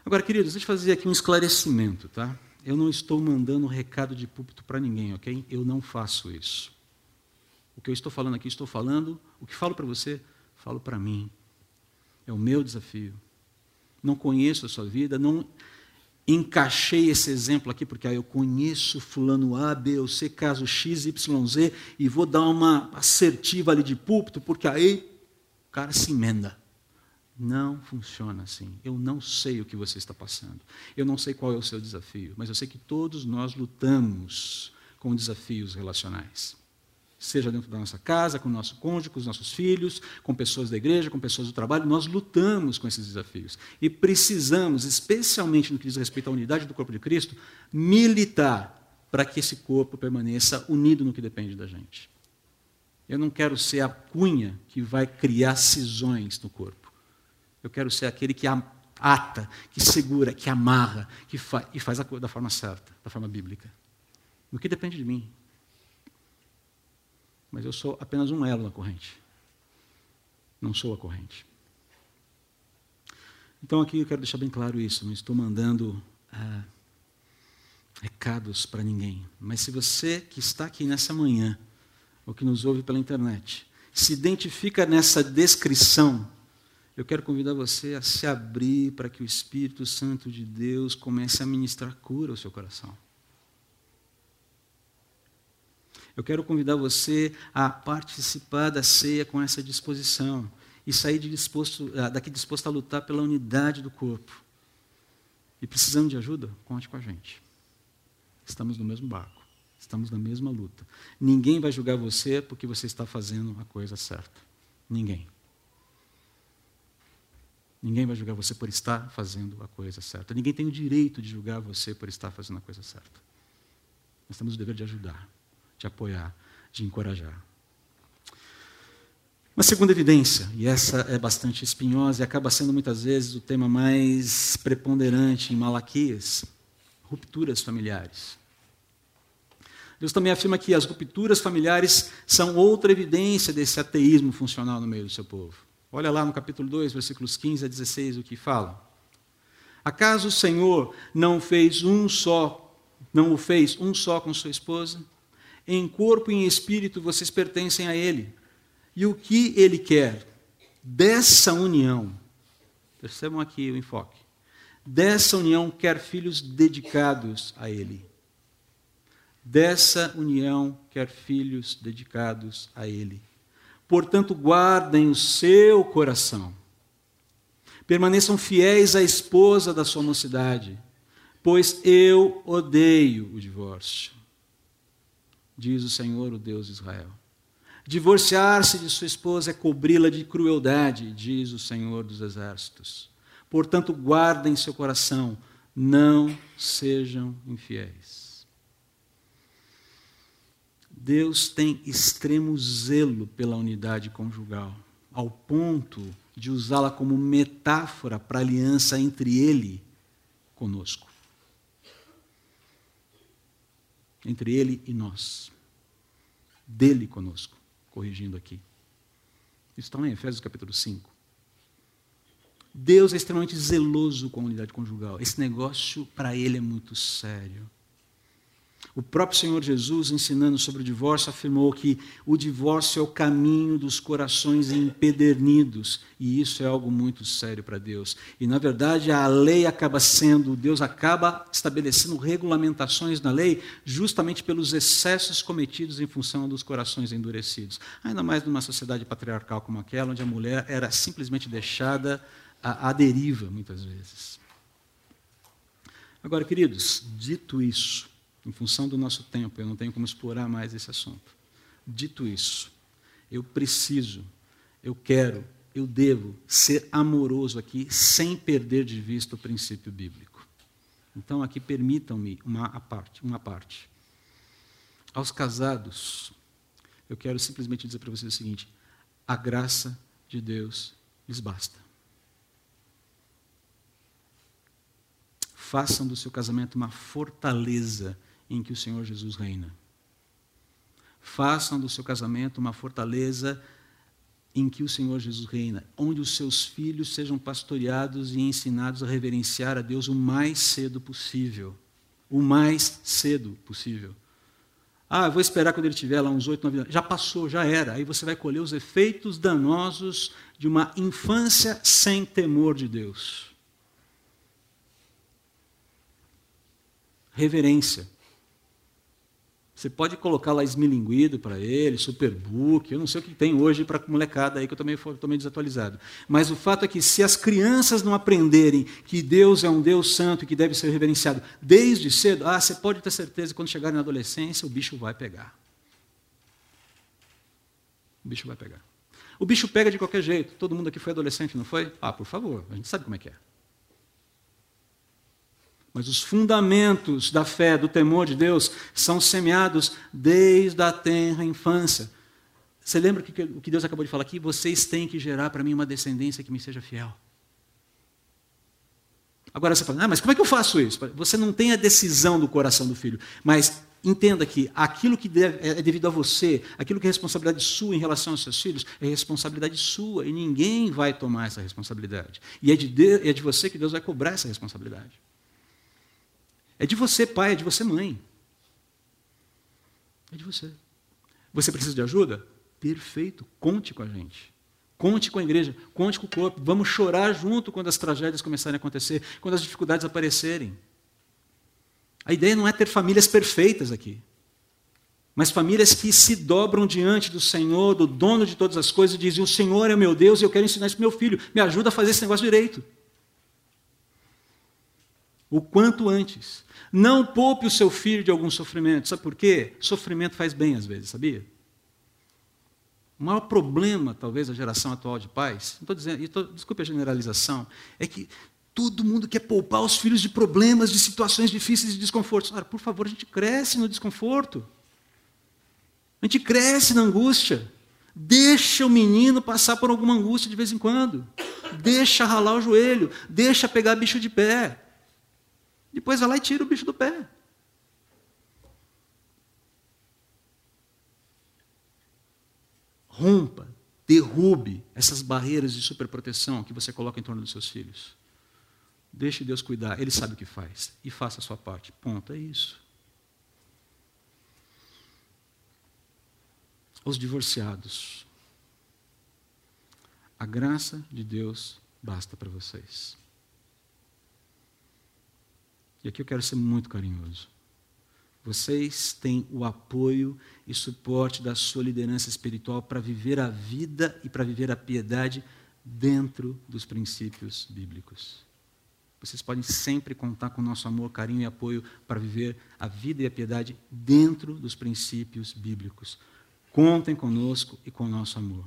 Agora, queridos, deixa eu fazer aqui um esclarecimento, tá? Eu não estou mandando recado de púlpito para ninguém, ok? Eu não faço isso. O que eu estou falando aqui, estou falando, o que falo para você, falo para mim. É o meu desafio. Não conheço a sua vida, não encaixei esse exemplo aqui, porque ah, eu conheço fulano A, B ou C, caso X, Y, Z, e vou dar uma assertiva ali de púlpito, porque aí o cara se emenda. Não funciona assim. Eu não sei o que você está passando. Eu não sei qual é o seu desafio, mas eu sei que todos nós lutamos com desafios relacionais. Seja dentro da nossa casa, com o nosso cônjuge, com os nossos filhos, com pessoas da igreja, com pessoas do trabalho, nós lutamos com esses desafios. E precisamos, especialmente no que diz respeito à unidade do corpo de Cristo, militar para que esse corpo permaneça unido no que depende da gente. Eu não quero ser a cunha que vai criar cisões no corpo. Eu quero ser aquele que ata, que segura, que amarra, que fa e faz a coisa da forma certa, da forma bíblica. No que depende de mim. Mas eu sou apenas um elo na corrente. Não sou a corrente. Então aqui eu quero deixar bem claro isso. Não estou mandando ah, recados para ninguém. Mas se você que está aqui nessa manhã, ou que nos ouve pela internet, se identifica nessa descrição eu quero convidar você a se abrir para que o Espírito Santo de Deus comece a ministrar cura ao seu coração. Eu quero convidar você a participar da ceia com essa disposição e sair disposto, ah, daqui disposto a lutar pela unidade do corpo. E precisando de ajuda, conte com a gente. Estamos no mesmo barco, estamos na mesma luta. Ninguém vai julgar você porque você está fazendo a coisa certa. Ninguém. Ninguém vai julgar você por estar fazendo a coisa certa. Ninguém tem o direito de julgar você por estar fazendo a coisa certa. Nós temos o dever de ajudar, de apoiar, de encorajar. Uma segunda evidência, e essa é bastante espinhosa e acaba sendo muitas vezes o tema mais preponderante em Malaquias: rupturas familiares. Deus também afirma que as rupturas familiares são outra evidência desse ateísmo funcional no meio do seu povo. Olha lá no capítulo 2, versículos 15 a 16, o que fala. Acaso o Senhor não fez um só, não o fez um só com sua esposa? Em corpo e em espírito vocês pertencem a Ele. E o que Ele quer? Dessa união, percebam aqui o enfoque. Dessa união quer filhos dedicados a Ele. Dessa união quer filhos dedicados a Ele. Portanto, guardem o seu coração. Permaneçam fiéis à esposa da sua mocidade, pois eu odeio o divórcio, diz o Senhor, o Deus de Israel. Divorciar-se de sua esposa é cobri-la de crueldade, diz o Senhor dos exércitos. Portanto, guardem seu coração, não sejam infiéis. Deus tem extremo zelo pela unidade conjugal, ao ponto de usá-la como metáfora para a aliança entre Ele conosco. Entre Ele e nós. Dele conosco, corrigindo aqui. Isso está lá em Efésios capítulo 5. Deus é extremamente zeloso com a unidade conjugal. Esse negócio, para Ele, é muito sério. O próprio Senhor Jesus, ensinando sobre o divórcio, afirmou que o divórcio é o caminho dos corações empedernidos, e isso é algo muito sério para Deus. E, na verdade, a lei acaba sendo, Deus acaba estabelecendo regulamentações na lei justamente pelos excessos cometidos em função dos corações endurecidos. Ainda mais numa sociedade patriarcal como aquela, onde a mulher era simplesmente deixada à, à deriva, muitas vezes. Agora, queridos, dito isso, em função do nosso tempo, eu não tenho como explorar mais esse assunto. Dito isso, eu preciso, eu quero, eu devo ser amoroso aqui, sem perder de vista o princípio bíblico. Então, aqui permitam-me uma parte, uma parte. Aos casados, eu quero simplesmente dizer para vocês o seguinte: a graça de Deus lhes basta. Façam do seu casamento uma fortaleza em que o Senhor Jesus reina. Façam do seu casamento uma fortaleza em que o Senhor Jesus reina, onde os seus filhos sejam pastoreados e ensinados a reverenciar a Deus o mais cedo possível. O mais cedo possível. Ah, vou esperar quando ele tiver lá uns oito, nove anos. Já passou, já era. Aí você vai colher os efeitos danosos de uma infância sem temor de Deus. Reverência. Você pode colocar lá esmilinguido para ele, superbook, eu não sei o que tem hoje para molecada aí, que eu também estou meio desatualizado. Mas o fato é que se as crianças não aprenderem que Deus é um Deus santo e que deve ser reverenciado desde cedo, ah, você pode ter certeza que quando chegarem na adolescência, o bicho vai pegar. O bicho vai pegar. O bicho pega de qualquer jeito. Todo mundo aqui foi adolescente, não foi? Ah, por favor, a gente sabe como é que é. Mas os fundamentos da fé, do temor de Deus, são semeados desde a tenra infância. Você lembra o que Deus acabou de falar aqui? Vocês têm que gerar para mim uma descendência que me seja fiel. Agora você fala, ah, mas como é que eu faço isso? Você não tem a decisão do coração do filho, mas entenda que aquilo que deve, é devido a você, aquilo que é responsabilidade sua em relação aos seus filhos, é responsabilidade sua e ninguém vai tomar essa responsabilidade. E é de, é de você que Deus vai cobrar essa responsabilidade. É de você, pai, é de você, mãe. É de você. Você precisa de ajuda? Perfeito, conte com a gente. Conte com a igreja, conte com o corpo. Vamos chorar junto quando as tragédias começarem a acontecer, quando as dificuldades aparecerem. A ideia não é ter famílias perfeitas aqui, mas famílias que se dobram diante do Senhor, do dono de todas as coisas, e dizem: O Senhor é meu Deus e eu quero ensinar isso para meu filho. Me ajuda a fazer esse negócio direito. O quanto antes. Não poupe o seu filho de algum sofrimento. Sabe por quê? Sofrimento faz bem às vezes, sabia? O maior problema, talvez, da geração atual de pais, não estou dizendo, tô, desculpe a generalização, é que todo mundo quer poupar os filhos de problemas, de situações difíceis e desconfortos. Ora, por favor, a gente cresce no desconforto. A gente cresce na angústia. Deixa o menino passar por alguma angústia de vez em quando. Deixa ralar o joelho. Deixa pegar bicho de pé. Depois vai lá e tira o bicho do pé. Rompa, derrube essas barreiras de superproteção que você coloca em torno dos seus filhos. Deixe Deus cuidar, Ele sabe o que faz. E faça a sua parte. Ponto, é isso. aos divorciados. A graça de Deus basta para vocês. E aqui eu quero ser muito carinhoso. Vocês têm o apoio e suporte da sua liderança espiritual para viver a vida e para viver a piedade dentro dos princípios bíblicos. Vocês podem sempre contar com o nosso amor, carinho e apoio para viver a vida e a piedade dentro dos princípios bíblicos. Contem conosco e com o nosso amor.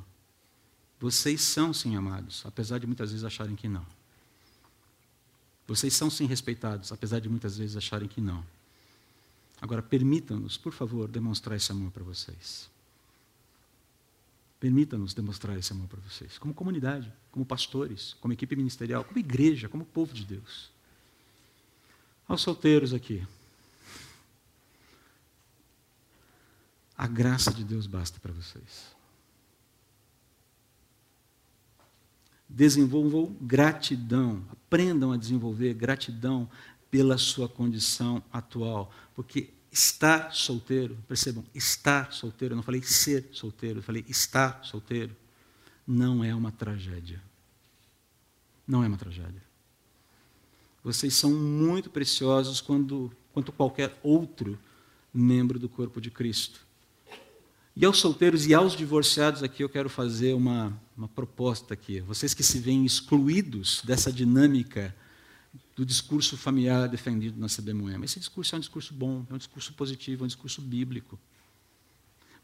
Vocês são, sim, amados, apesar de muitas vezes acharem que não. Vocês são, sim, respeitados, apesar de muitas vezes acharem que não. Agora, permitam-nos, por favor, demonstrar esse amor para vocês. Permita-nos demonstrar esse amor para vocês, como comunidade, como pastores, como equipe ministerial, como igreja, como povo de Deus. Aos solteiros aqui. A graça de Deus basta para vocês. Desenvolvam gratidão, aprendam a desenvolver gratidão pela sua condição atual, porque estar solteiro, percebam, estar solteiro, eu não falei ser solteiro, eu falei estar solteiro, não é uma tragédia. Não é uma tragédia. Vocês são muito preciosos quando, quanto qualquer outro membro do corpo de Cristo. E aos solteiros e aos divorciados aqui eu quero fazer uma, uma proposta aqui. Vocês que se veem excluídos dessa dinâmica do discurso familiar defendido na CB Moema. Esse discurso é um discurso bom, é um discurso positivo, é um discurso bíblico.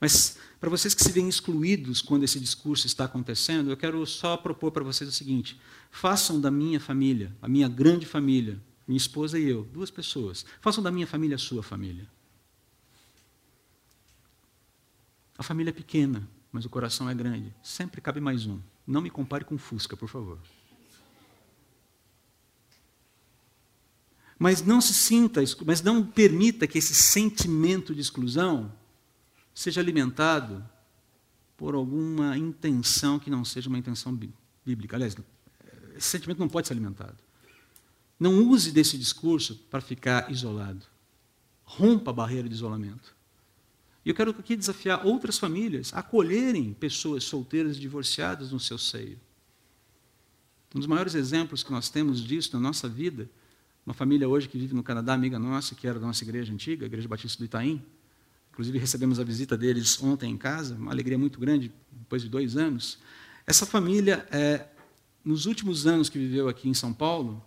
Mas para vocês que se veem excluídos quando esse discurso está acontecendo, eu quero só propor para vocês o seguinte: façam da minha família, a minha grande família, minha esposa e eu, duas pessoas, façam da minha família a sua família. A família é pequena, mas o coração é grande. Sempre cabe mais um. Não me compare com Fusca, por favor. Mas não se sinta, mas não permita que esse sentimento de exclusão seja alimentado por alguma intenção que não seja uma intenção bíblica. Aliás, esse sentimento não pode ser alimentado. Não use desse discurso para ficar isolado. Rompa a barreira de isolamento. E eu quero aqui desafiar outras famílias a acolherem pessoas solteiras e divorciadas no seu seio. Um dos maiores exemplos que nós temos disso na nossa vida uma família hoje que vive no Canadá, amiga nossa, que era da nossa igreja antiga, a Igreja Batista do Itaim. Inclusive recebemos a visita deles ontem em casa, uma alegria muito grande, depois de dois anos. Essa família, é, nos últimos anos que viveu aqui em São Paulo,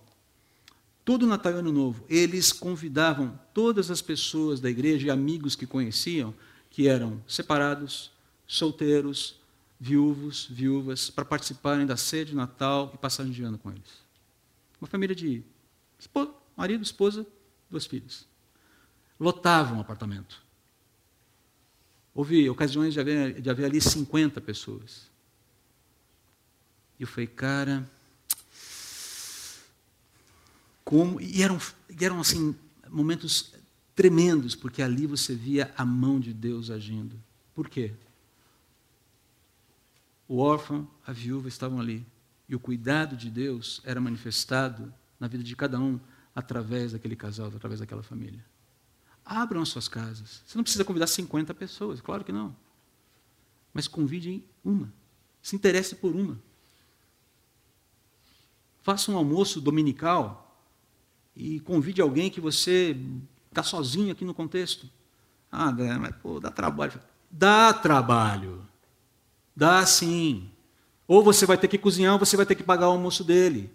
todo Natal e Ano Novo, eles convidavam todas as pessoas da igreja e amigos que conheciam, que eram separados, solteiros, viúvos, viúvas, para participarem da ceia de Natal e passagem de ano com eles. Uma família de marido, esposa, duas filhas. Lotavam o apartamento. Houve ocasiões de haver, de haver ali 50 pessoas. E eu falei, cara, como. E eram, eram assim, momentos tremendos, porque ali você via a mão de Deus agindo. Por quê? O órfão, a viúva estavam ali. E o cuidado de Deus era manifestado na vida de cada um através daquele casal, através daquela família. Abram as suas casas. Você não precisa convidar 50 pessoas, claro que não. Mas convide uma. Se interesse por uma. Faça um almoço dominical e convide alguém que você está sozinho aqui no contexto. Ah, mas pô, dá trabalho. Dá trabalho. Dá sim. Ou você vai ter que cozinhar, ou você vai ter que pagar o almoço dele.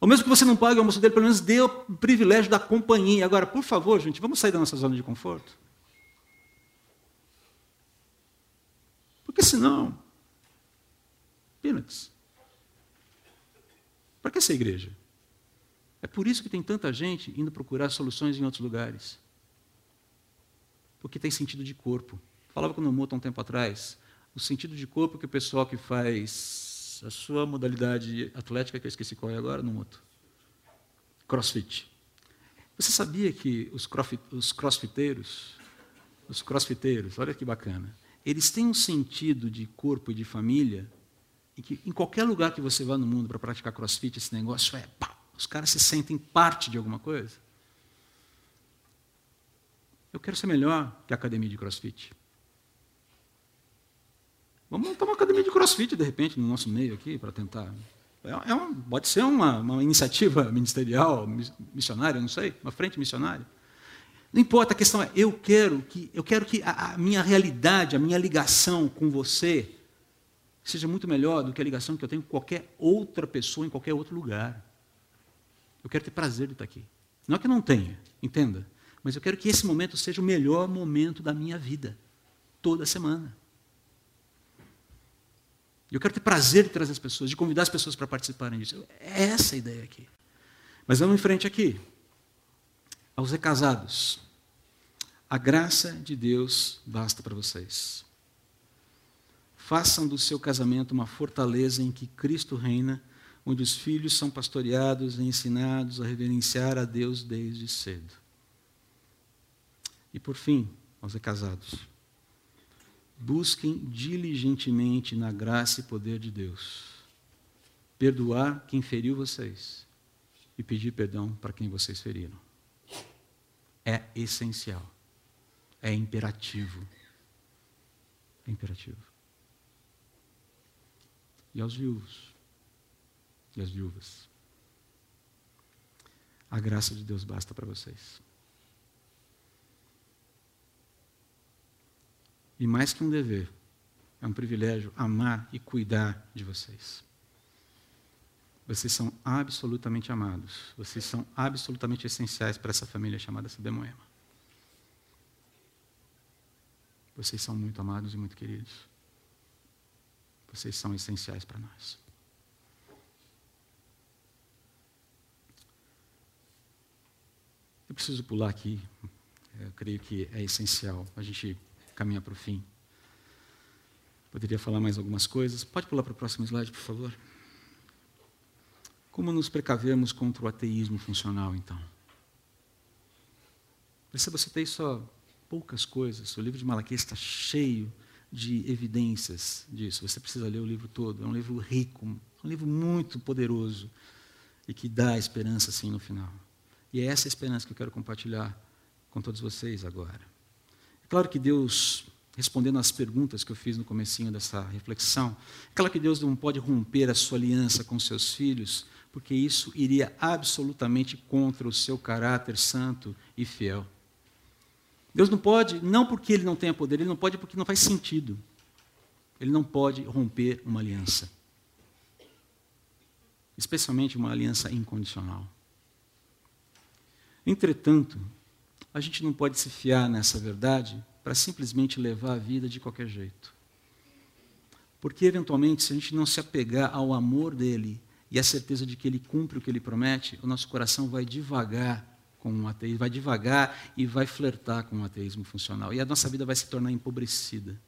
Ou mesmo que você não pague o almoço dele, pelo menos dê o privilégio da companhia. Agora, por favor, gente, vamos sair da nossa zona de conforto. Porque senão, peanuts. Para que essa igreja? É por isso que tem tanta gente indo procurar soluções em outros lugares. Porque tem sentido de corpo. Falava com o Nomoto há um tempo atrás. O sentido de corpo que o pessoal que faz a sua modalidade atlética, que eu esqueci qual é agora, no outro. Crossfit. Você sabia que os, os crossfiteiros, os crossfiteiros, olha que bacana, eles têm um sentido de corpo e de família, e que em qualquer lugar que você vá no mundo para praticar crossfit, esse negócio é, pá, os caras se sentem parte de alguma coisa. Eu quero ser melhor que a academia de crossfit. Vamos montar uma academia de crossfit, de repente, no nosso meio aqui, para tentar. É, é pode ser uma, uma iniciativa [laughs] ministerial, missionária, não sei, uma frente missionária. Não importa, a questão é, eu quero que, eu quero que a, a minha realidade, a minha ligação com você seja muito melhor do que a ligação que eu tenho com qualquer outra pessoa em qualquer outro lugar. Eu quero ter prazer de estar aqui. Não é que eu não tenha, entenda. Mas eu quero que esse momento seja o melhor momento da minha vida, toda semana. Eu quero ter prazer de trazer as pessoas, de convidar as pessoas para participarem disso. É essa a ideia aqui. Mas vamos em frente aqui. Aos recasados. A graça de Deus basta para vocês. Façam do seu casamento uma fortaleza em que Cristo reina, onde os filhos são pastoreados e ensinados a reverenciar a Deus desde cedo. E por fim, aos recasados, busquem diligentemente na graça e poder de Deus perdoar quem feriu vocês e pedir perdão para quem vocês feriram. É essencial. É imperativo. É imperativo. E aos viúvos e às viúvas. A graça de Deus basta para vocês. E mais que um dever, é um privilégio amar e cuidar de vocês. Vocês são absolutamente amados. Vocês são absolutamente essenciais para essa família chamada Moema. Vocês são muito amados e muito queridos. Vocês são essenciais para nós. Eu preciso pular aqui. Eu creio que é essencial a gente caminhar para o fim. Poderia falar mais algumas coisas. Pode pular para o próximo slide, por favor. Como nos precavermos contra o ateísmo funcional, então? Perceba, você tem só poucas coisas. O livro de Malaquias está cheio de evidências disso. Você precisa ler o livro todo. É um livro rico, um livro muito poderoso e que dá esperança, assim, no final. E é essa esperança que eu quero compartilhar com todos vocês agora. É claro que Deus respondendo às perguntas que eu fiz no comecinho dessa reflexão, é claro que Deus não pode romper a sua aliança com seus filhos, porque isso iria absolutamente contra o seu caráter santo e fiel. Deus não pode, não porque ele não tenha poder, ele não pode porque não faz sentido. Ele não pode romper uma aliança. Especialmente uma aliança incondicional. Entretanto, a gente não pode se fiar nessa verdade para simplesmente levar a vida de qualquer jeito. Porque, eventualmente, se a gente não se apegar ao amor dele e à certeza de que ele cumpre o que ele promete, o nosso coração vai devagar com o ateísmo, vai devagar e vai flertar com o ateísmo funcional. E a nossa vida vai se tornar empobrecida.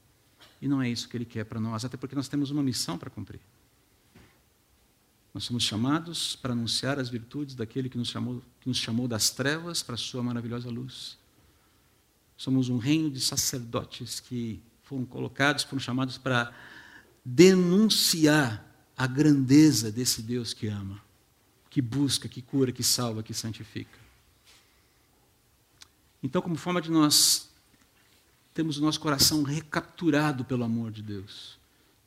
E não é isso que ele quer para nós, até porque nós temos uma missão para cumprir. Nós somos chamados para anunciar as virtudes daquele que nos chamou, que nos chamou das trevas para a sua maravilhosa luz. Somos um reino de sacerdotes que foram colocados, foram chamados para denunciar a grandeza desse Deus que ama, que busca, que cura, que salva, que santifica. Então, como forma de nós termos o nosso coração recapturado pelo amor de Deus,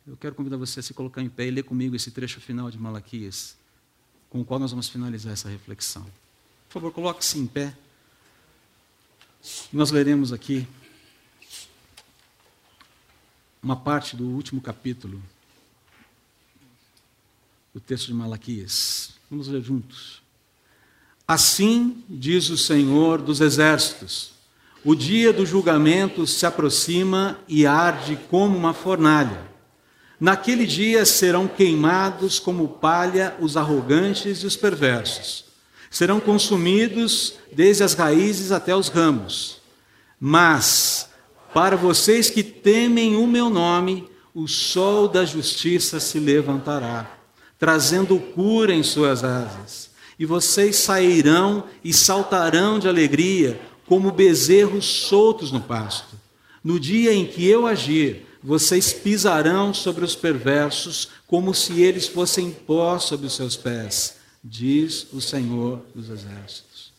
eu quero convidar você a se colocar em pé e ler comigo esse trecho final de Malaquias, com o qual nós vamos finalizar essa reflexão. Por favor, coloque-se em pé. Nós leremos aqui uma parte do último capítulo do texto de Malaquias. Vamos ler juntos. Assim diz o Senhor dos Exércitos: o dia do julgamento se aproxima e arde como uma fornalha. Naquele dia serão queimados como palha os arrogantes e os perversos serão consumidos desde as raízes até os ramos. Mas, para vocês que temem o meu nome, o sol da justiça se levantará, trazendo cura em suas asas. E vocês sairão e saltarão de alegria, como bezerros soltos no pasto. No dia em que eu agir, vocês pisarão sobre os perversos, como se eles fossem pó sobre os seus pés diz o Senhor dos Exércitos.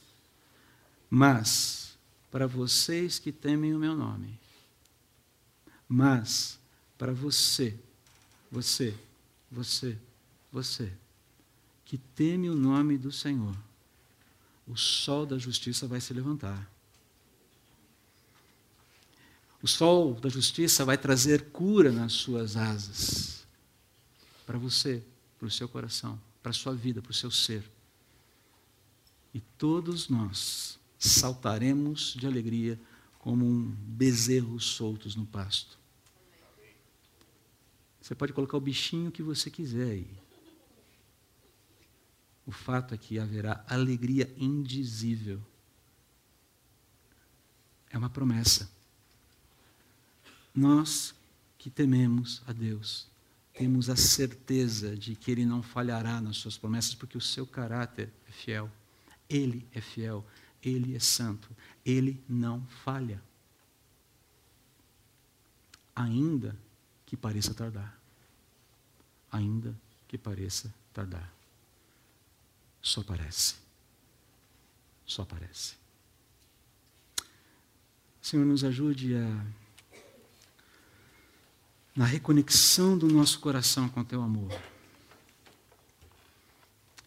Mas, para vocês que temem o meu nome, mas, para você, você, você, você, que teme o nome do Senhor, o sol da justiça vai se levantar. O sol da justiça vai trazer cura nas suas asas. Para você, para o seu coração, para a sua vida, para o seu ser. E todos nós saltaremos de alegria como um bezerro soltos no pasto. Você pode colocar o bichinho que você quiser aí. O fato é que haverá alegria indizível. É uma promessa. Nós que tememos a Deus, temos a certeza de que Ele não falhará nas suas promessas, porque o seu caráter é fiel. Ele é fiel, Ele é santo, Ele não falha. Ainda que pareça tardar. Ainda que pareça tardar. Só parece. Só parece. Senhor, nos ajude a na reconexão do nosso coração com teu amor.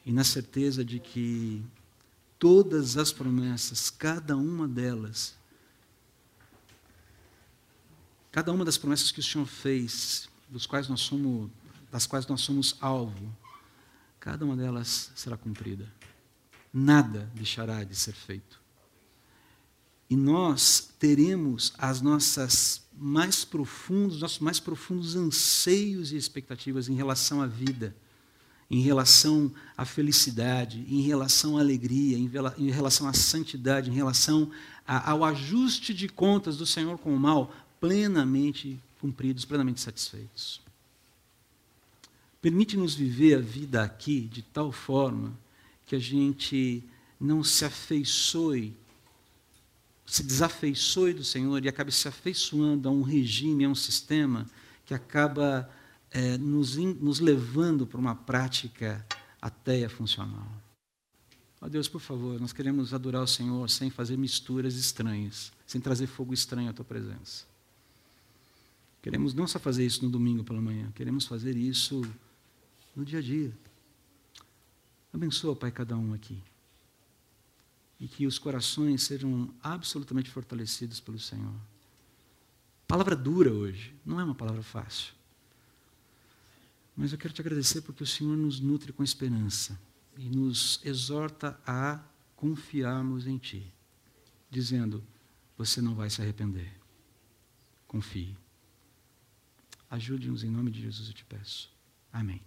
E na certeza de que todas as promessas, cada uma delas, cada uma das promessas que o Senhor fez, dos quais nós somos, das quais nós somos alvo, cada uma delas será cumprida. Nada deixará de ser feito. E nós teremos as nossas mais profundos, nossos mais profundos anseios e expectativas em relação à vida, em relação à felicidade, em relação à alegria, em relação à santidade, em relação ao ajuste de contas do Senhor com o mal, plenamente cumpridos, plenamente satisfeitos. Permite-nos viver a vida aqui de tal forma que a gente não se afeiçoe se desafeiçoe do Senhor e acabe se afeiçoando a um regime, a um sistema que acaba é, nos, in, nos levando para uma prática ateia funcional. Ó Deus, por favor, nós queremos adorar o Senhor sem fazer misturas estranhas, sem trazer fogo estranho à tua presença. Queremos não só fazer isso no domingo pela manhã, queremos fazer isso no dia a dia. Abençoa, Pai, cada um aqui e que os corações sejam absolutamente fortalecidos pelo Senhor. Palavra dura hoje, não é uma palavra fácil. Mas eu quero te agradecer porque o Senhor nos nutre com esperança e nos exorta a confiarmos em Ti, dizendo: Você não vai se arrepender. Confie. Ajude-nos em nome de Jesus, eu te peço. Amém.